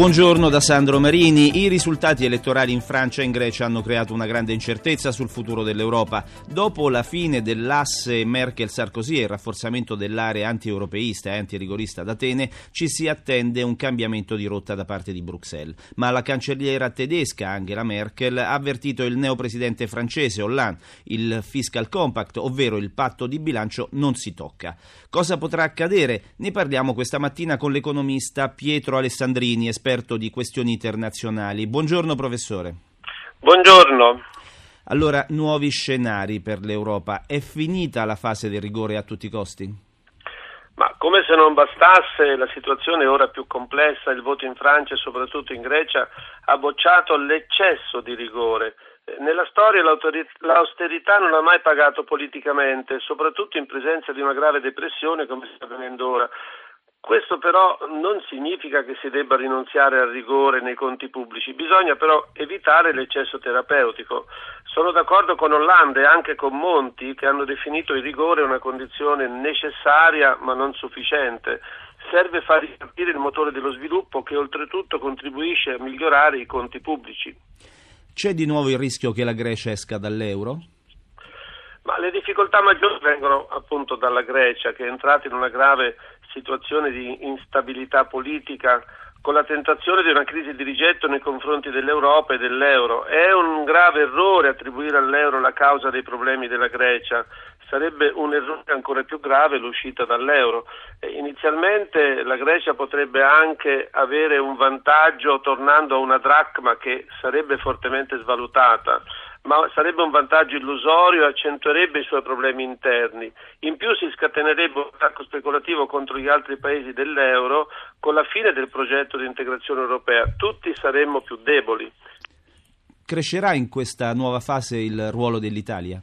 Buongiorno da Sandro Marini. I risultati elettorali in Francia e in Grecia hanno creato una grande incertezza sul futuro dell'Europa. Dopo la fine dell'asse Merkel-Sarkozy e il rafforzamento dell'area anti-europeista e anti-rigorista d'Atene, ci si attende un cambiamento di rotta da parte di Bruxelles. Ma la cancelliera tedesca Angela Merkel ha avvertito il neopresidente francese Hollande. Il fiscal compact, ovvero il patto di bilancio, non si tocca. Cosa potrà accadere? Ne parliamo questa mattina con l'economista Pietro Alessandrini, esperto esperto di questioni internazionali. Buongiorno professore. Buongiorno. Allora, nuovi scenari per l'Europa. È finita la fase del rigore a tutti i costi? Ma come se non bastasse, la situazione è ora più complessa. Il voto in Francia e soprattutto in Grecia ha bocciato l'eccesso di rigore. Nella storia l'austerità non ha mai pagato politicamente, soprattutto in presenza di una grave depressione come sta avvenendo ora. Questo però non significa che si debba rinunziare al rigore nei conti pubblici, bisogna però evitare l'eccesso terapeutico. Sono d'accordo con Hollande e anche con Monti che hanno definito il rigore una condizione necessaria ma non sufficiente. Serve far ripartire il motore dello sviluppo che oltretutto contribuisce a migliorare i conti pubblici. C'è di nuovo il rischio che la Grecia esca dall'euro? Ma le difficoltà maggiori vengono appunto dalla Grecia che è entrata in una grave situazione di instabilità politica con la tentazione di una crisi di rigetto nei confronti dell'Europa e dell'euro. È un grave errore attribuire all'euro la causa dei problemi della Grecia. Sarebbe un errore ancora più grave l'uscita dall'euro. inizialmente la Grecia potrebbe anche avere un vantaggio tornando a una dracma che sarebbe fortemente svalutata ma sarebbe un vantaggio illusorio e accentuerebbe i suoi problemi interni. In più si scatenerebbe un attacco speculativo contro gli altri paesi dell'euro con la fine del progetto di integrazione europea. Tutti saremmo più deboli. Crescerà in questa nuova fase il ruolo dell'Italia?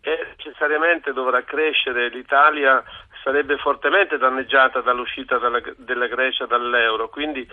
E necessariamente dovrà crescere l'Italia sarebbe fortemente danneggiata dall'uscita della Grecia dall'euro, quindi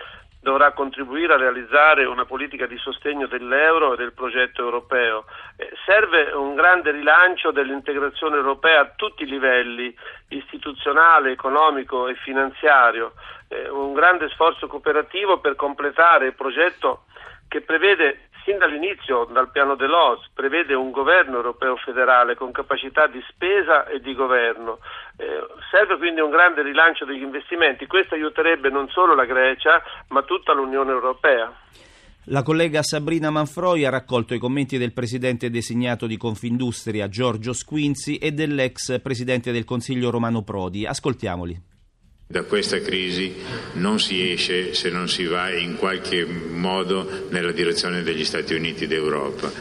dovrà contribuire a realizzare una politica di sostegno dell'euro e del progetto europeo. Eh, serve un grande rilancio dell'integrazione europea a tutti i livelli, istituzionale, economico e finanziario, eh, un grande sforzo cooperativo per completare il progetto che prevede sin dall'inizio, dal piano dell'OS, prevede un governo europeo federale con capacità di spesa e di governo. Eh, serve quindi un grande rilancio degli investimenti. Questo aiuterebbe non solo la Grecia, ma tutta l'Unione Europea. La collega Sabrina Manfroi ha raccolto i commenti del presidente designato di Confindustria Giorgio Squinzi e dell'ex presidente del Consiglio Romano Prodi. Ascoltiamoli. Da questa crisi non si esce se non si va in qualche modo nella direzione degli Stati Uniti d'Europa.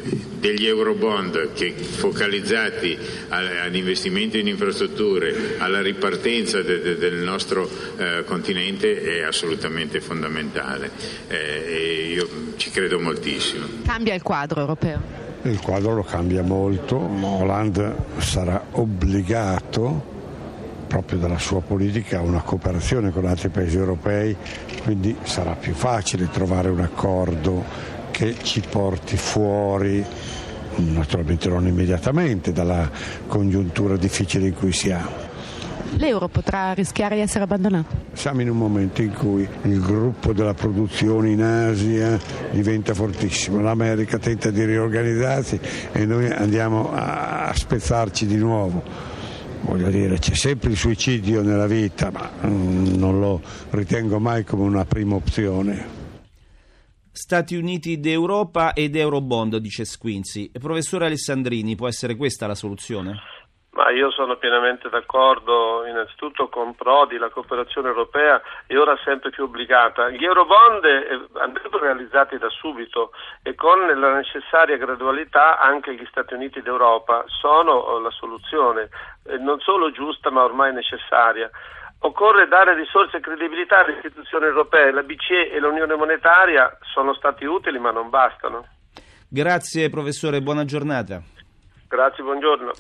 Degli eurobond che focalizzati ad investimenti in infrastrutture, alla ripartenza de, de, del nostro eh, continente è assolutamente fondamentale eh, e io ci credo moltissimo. Cambia il quadro europeo? Il quadro lo cambia molto, Hollande sarà obbligato proprio dalla sua politica una cooperazione con altri paesi europei, quindi sarà più facile trovare un accordo che ci porti fuori, naturalmente non immediatamente, dalla congiuntura difficile in cui siamo. L'euro potrà rischiare di essere abbandonato? Siamo in un momento in cui il gruppo della produzione in Asia diventa fortissimo, l'America tenta di riorganizzarsi e noi andiamo a spezzarci di nuovo voglio dire, c'è sempre il suicidio nella vita, ma mm, non lo ritengo mai come una prima opzione. Stati Uniti d'Europa ed Eurobond, dice Squinzi. Professore Alessandrini, può essere questa la soluzione? Ma io sono pienamente d'accordo innanzitutto con Prodi, la cooperazione europea è ora sempre più obbligata. Gli Eurobond eh, andrebbero realizzati da subito e con la necessaria gradualità anche gli Stati Uniti d'Europa sono la soluzione, eh, non solo giusta ma ormai necessaria. Occorre dare risorse e credibilità alle istituzioni europee, la BCE e l'Unione Monetaria sono stati utili ma non bastano. Grazie professore, buona giornata. Grazie, buongiorno.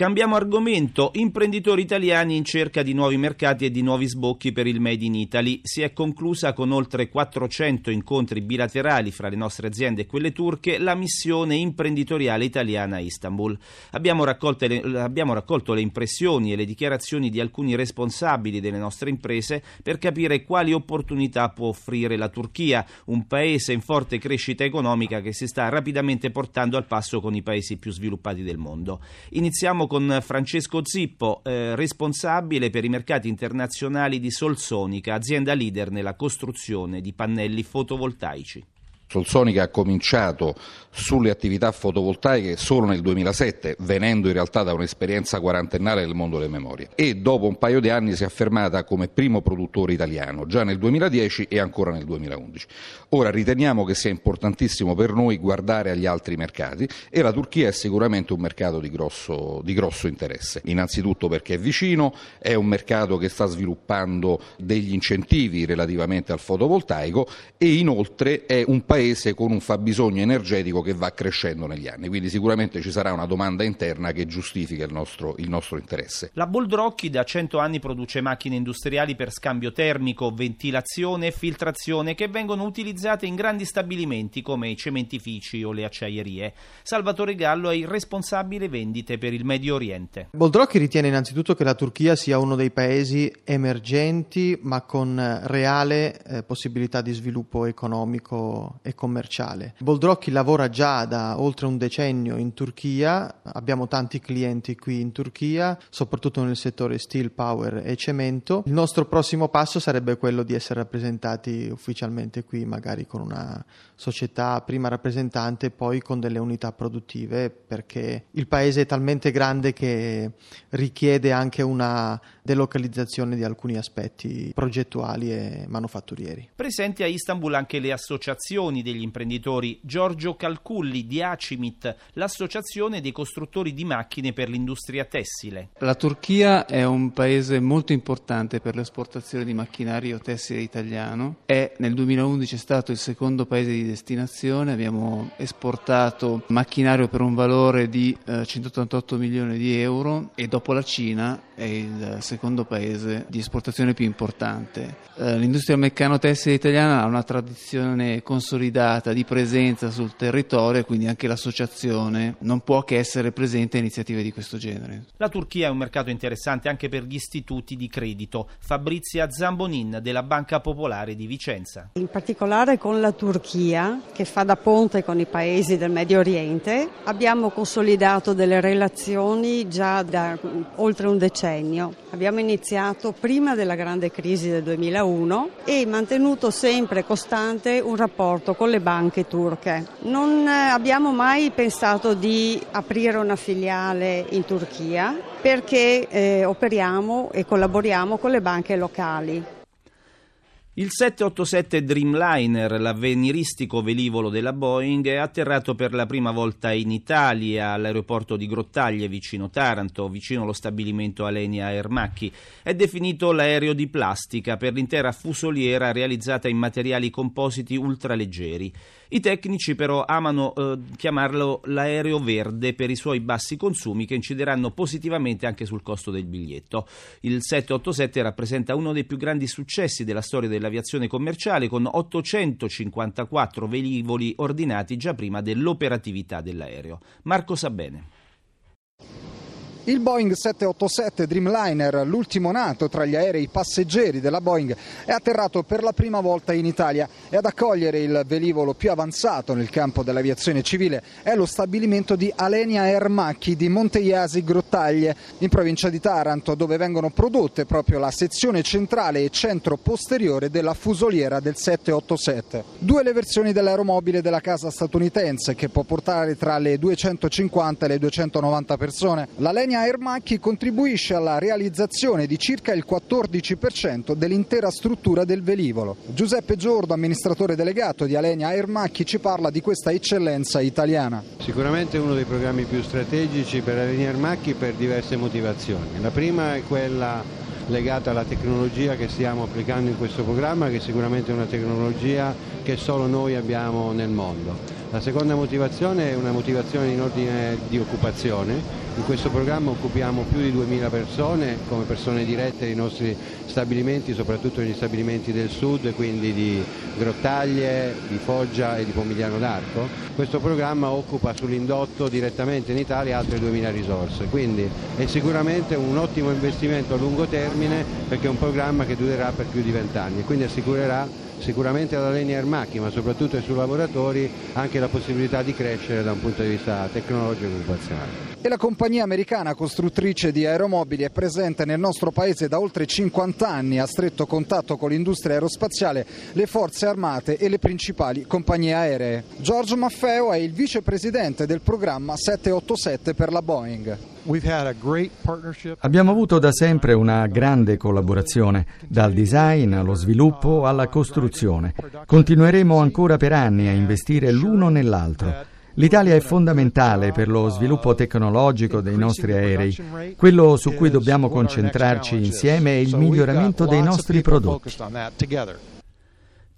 Cambiamo argomento. Imprenditori italiani in cerca di nuovi mercati e di nuovi sbocchi per il Made in Italy. Si è conclusa con oltre 400 incontri bilaterali fra le nostre aziende e quelle turche la missione imprenditoriale italiana a Istanbul. Abbiamo, le, abbiamo raccolto le impressioni e le dichiarazioni di alcuni responsabili delle nostre imprese per capire quali opportunità può offrire la Turchia, un paese in forte crescita economica che si sta rapidamente portando al passo con i paesi più sviluppati del mondo. Iniziamo con Francesco Zippo, eh, responsabile per i mercati internazionali di Solsonica, azienda leader nella costruzione di pannelli fotovoltaici. Solsonica ha cominciato sulle attività fotovoltaiche solo nel 2007, venendo in realtà da un'esperienza quarantennale nel mondo delle memorie e dopo un paio di anni si è affermata come primo produttore italiano, già nel 2010 e ancora nel 2011. Ora riteniamo che sia importantissimo per noi guardare agli altri mercati e la Turchia è sicuramente un mercato di grosso, di grosso interesse, innanzitutto perché è vicino, è un mercato che sta sviluppando degli incentivi relativamente al fotovoltaico e inoltre è un paese paese con un fabbisogno energetico che va crescendo negli anni, quindi sicuramente ci sarà una domanda interna che giustifica il nostro, il nostro interesse. La Boldrocchi da 100 anni produce macchine industriali per scambio termico, ventilazione e filtrazione che vengono utilizzate in grandi stabilimenti come i cementifici o le acciaierie. Salvatore Gallo è il responsabile vendite per il Medio Oriente. Boldrocchi ritiene innanzitutto che la Turchia sia uno dei paesi emergenti ma con reale eh, possibilità di sviluppo economico e commerciale. Boldrocchi lavora già da oltre un decennio in Turchia, abbiamo tanti clienti qui in Turchia, soprattutto nel settore steel, power e cemento. Il nostro prossimo passo sarebbe quello di essere rappresentati ufficialmente qui, magari con una società prima rappresentante e poi con delle unità produttive, perché il paese è talmente grande che richiede anche una delocalizzazione di alcuni aspetti progettuali e manufatturieri. Presenti a Istanbul anche le associazioni degli imprenditori Giorgio Calculli di Acimit, l'associazione dei costruttori di macchine per l'industria tessile. La Turchia è un paese molto importante per l'esportazione di macchinario tessile italiano. È nel 2011 è stato il secondo paese di destinazione, abbiamo esportato macchinario per un valore di eh, 188 milioni di euro e dopo la Cina è il secondo paese di esportazione più importante. Eh, l'industria meccano-tessile italiana ha una tradizione consolidata consolidata di presenza sul territorio e quindi anche l'associazione non può che essere presente a iniziative di questo genere. La Turchia è un mercato interessante anche per gli istituti di credito. Fabrizia Zambonin della Banca Popolare di Vicenza. In particolare con la Turchia, che fa da ponte con i paesi del Medio Oriente, abbiamo consolidato delle relazioni già da oltre un decennio. Abbiamo iniziato prima della grande crisi del 2001 e mantenuto sempre costante un rapporto con le banche turche. Non eh, abbiamo mai pensato di aprire una filiale in Turchia perché eh, operiamo e collaboriamo con le banche locali. Il 787 Dreamliner, l'avveniristico velivolo della Boeing, è atterrato per la prima volta in Italia all'aeroporto di Grottaglie, vicino Taranto, vicino allo stabilimento Alenia Ermacchi. È definito l'aereo di plastica per l'intera fusoliera realizzata in materiali compositi ultraleggeri. I tecnici però amano eh, chiamarlo l'aereo verde per i suoi bassi consumi che incideranno positivamente anche sul costo del biglietto. Il 787 rappresenta uno dei più grandi successi della storia dell'aviazione commerciale con 854 velivoli ordinati già prima dell'operatività dell'aereo. Marco Sabene. Il Boeing 787 Dreamliner, l'ultimo nato tra gli aerei passeggeri della Boeing, è atterrato per la prima volta in Italia e ad accogliere il velivolo più avanzato nel campo dell'aviazione civile è lo stabilimento di Alenia Air Macchi di Monteiasi Grottaglie, in provincia di Taranto, dove vengono prodotte proprio la sezione centrale e centro posteriore della fusoliera del 787. Due le versioni dell'aeromobile della casa statunitense che può portare tra le 250 e le 290 persone. La Alenia Aermacchi contribuisce alla realizzazione di circa il 14% dell'intera struttura del velivolo. Giuseppe Giordo, amministratore delegato di Alenia Aermacchi, ci parla di questa eccellenza italiana. Sicuramente uno dei programmi più strategici per Alenia Aermacchi per diverse motivazioni. La prima è quella legata alla tecnologia che stiamo applicando in questo programma, che sicuramente è una tecnologia che solo noi abbiamo nel mondo La seconda motivazione è una motivazione in ordine di occupazione. In questo programma occupiamo più di 2.000 persone come persone dirette nei nostri stabilimenti, soprattutto negli stabilimenti del sud, quindi di Grottaglie, di Foggia e di Pomigliano d'Arco. Questo programma occupa sull'indotto direttamente in Italia altre 2.000 risorse, quindi è sicuramente un ottimo investimento a lungo termine perché è un programma che durerà per più di 20 anni, quindi assicurerà sicuramente alla Leni Armacchi ma soprattutto ai suoi lavoratori anche la possibilità di crescere da un punto di vista tecnologico e occupazionale. E la compagnia americana costruttrice di aeromobili è presente nel nostro paese da oltre 50 anni, a stretto contatto con l'industria aerospaziale, le forze armate e le principali compagnie aeree. Giorgio Maffeo è il vicepresidente del programma 787 per la Boeing. Abbiamo avuto da sempre una grande collaborazione, dal design allo sviluppo alla costruzione. Continueremo ancora per anni a investire l'uno nell'altro. L'Italia è fondamentale per lo sviluppo tecnologico dei nostri aerei. Quello su cui dobbiamo concentrarci insieme è il miglioramento dei nostri prodotti.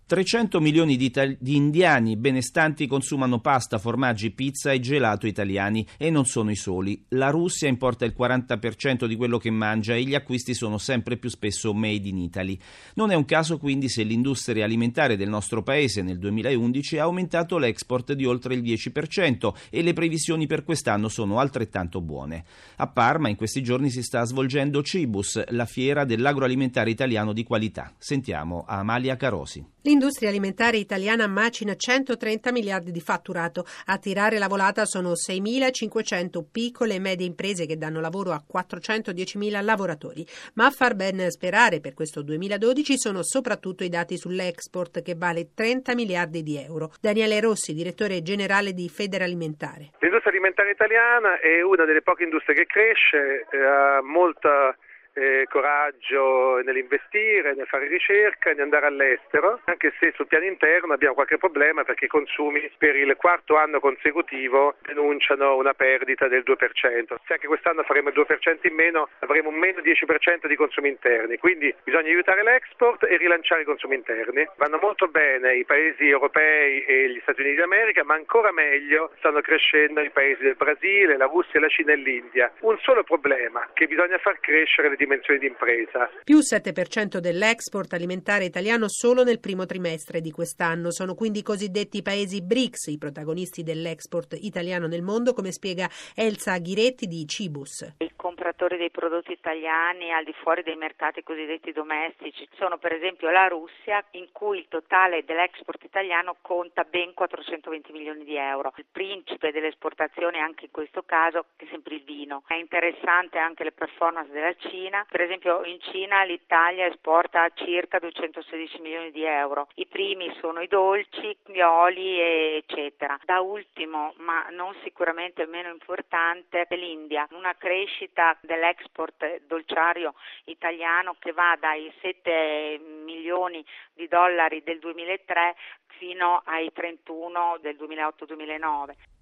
300 milioni di, itali- di, indiani benestanti consumano pasta, formaggi, pizza e gelato italiani e non sono i soli. La Russia importa il 40% di quello che mangia e gli acquisti sono sempre più spesso made in Italy. Non è un caso quindi se l'industria alimentare del nostro paese nel 2011 ha aumentato l'export di oltre il 10% e le previsioni per quest'anno sono altrettanto buone. A Parma in questi giorni si sta svolgendo Cibus, la fiera dell'agroalimentare italiano di qualità. Sentiamo Amalia Carosi. L'industria alimentare italiana macina 130 miliardi di fatturato. A tirare la volata sono 6.500 piccole e medie imprese che danno lavoro a 410.000 lavoratori. Ma a far ben sperare per questo 2012 sono soprattutto i dati sull'export che vale 30 miliardi di euro. Daniele Rossi, direttore generale di Federalimentare. L'industria alimentare italiana è una delle poche industrie che cresce, eh, ha molta eh, coraggio nell'investire, nel fare ricerca, di andare all'estero, anche se sul piano interno abbiamo qualche problema perché i consumi per il quarto anno consecutivo denunciano una perdita del 2%. Se anche quest'anno faremo il 2% in meno, avremo un meno 10% di consumi interni, quindi bisogna aiutare l'export e rilanciare i consumi interni. Vanno molto bene i paesi europei e gli Stati Uniti d'America, ma ancora meglio stanno crescendo i paesi del Brasile, la Russia, la Cina e l'India. Un solo problema, che bisogna far crescere le dimensioni di impresa. Più 7% dell'export alimentare italiano solo nel primo trimestre di quest'anno. Sono quindi i cosiddetti paesi BRICS i protagonisti dell'export italiano nel mondo, come spiega Elsa Ghiretti di Cibus. I compratori dei prodotti italiani al di fuori dei mercati cosiddetti domestici sono per esempio la Russia, in cui il totale dell'export italiano conta ben 420 milioni di euro. Il principe delle esportazioni anche in questo caso è sempre il vino. È interessante anche le performance della Cina Cina. Per esempio in Cina l'Italia esporta circa 216 milioni di euro. I primi sono i dolci, gli oli eccetera. Da ultimo, ma non sicuramente meno importante, l'India. Una crescita dell'export dolciario italiano che va dai 7 milioni di dollari del 2003 fino ai 31 del 2008-2009.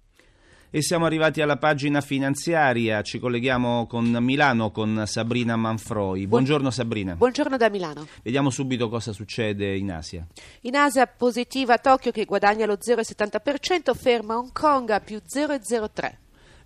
E siamo arrivati alla pagina finanziaria, ci colleghiamo con Milano con Sabrina Manfroi. Buongiorno Sabrina. Buongiorno da Milano. Vediamo subito cosa succede in Asia. In Asia positiva Tokyo che guadagna lo 0,70%, ferma Hong Kong a più 0,03%.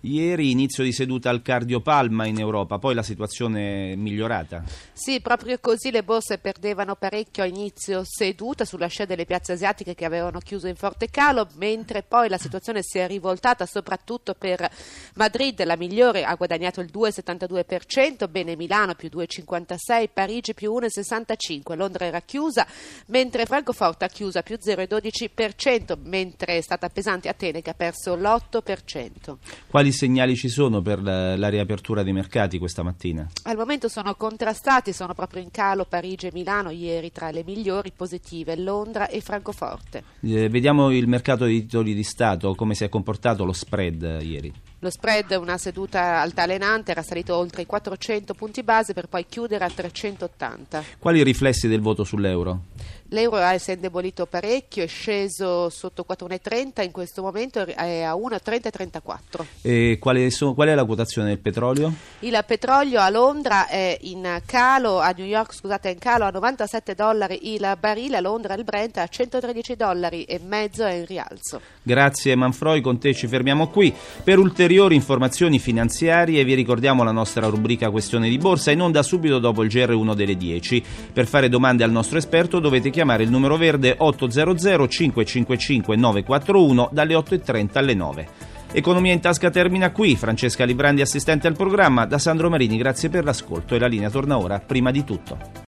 Ieri inizio di seduta al cardiopalma in Europa, poi la situazione è migliorata. Sì, proprio così le borse perdevano parecchio a inizio seduta sulla scia delle piazze asiatiche che avevano chiuso in forte calo, mentre poi la situazione si è rivoltata soprattutto per Madrid, la migliore ha guadagnato il 2,72%, bene Milano più 2,56%, Parigi più 1,65%, Londra era chiusa, mentre Francoforte ha chiuso più 0,12%, mentre è stata pesante Atene che ha perso l'8%. Quali segnali ci sono per la, la, riapertura dei mercati questa mattina? Al momento sono contrastati, sono proprio in calo Parigi e Milano, ieri tra le migliori, positive Londra e Francoforte. Eh, vediamo il mercato dei titoli di Stato, come si è comportato lo spread ieri. Lo spread, una seduta altalenante, era salito oltre i 400 punti base per poi chiudere a 380. Quali riflessi del voto sull'euro? L'euro si è indebolito parecchio, è sceso sotto 4,30, in questo momento è a 1,30,34. E quale, so, qual è la quotazione del petrolio? Il petrolio a Londra è in calo, a New York scusate è in calo a 97 dollari il barile, a Londra il Brent a 113 dollari e mezzo è in rialzo. Grazie Manfroi, con te ci fermiamo qui. Per ulteriori informazioni finanziarie vi ricordiamo la nostra rubrica Questione di Borsa in onda subito dopo il GR1 delle 10. Per fare domande al nostro esperto dovete chiamare il numero verde 800 555 941 dalle 8.30 alle 9. Economia in tasca termina qui. Francesca Librandi, assistente al programma. Da Sandro Marini, grazie per l'ascolto e la linea torna ora, prima di tutto.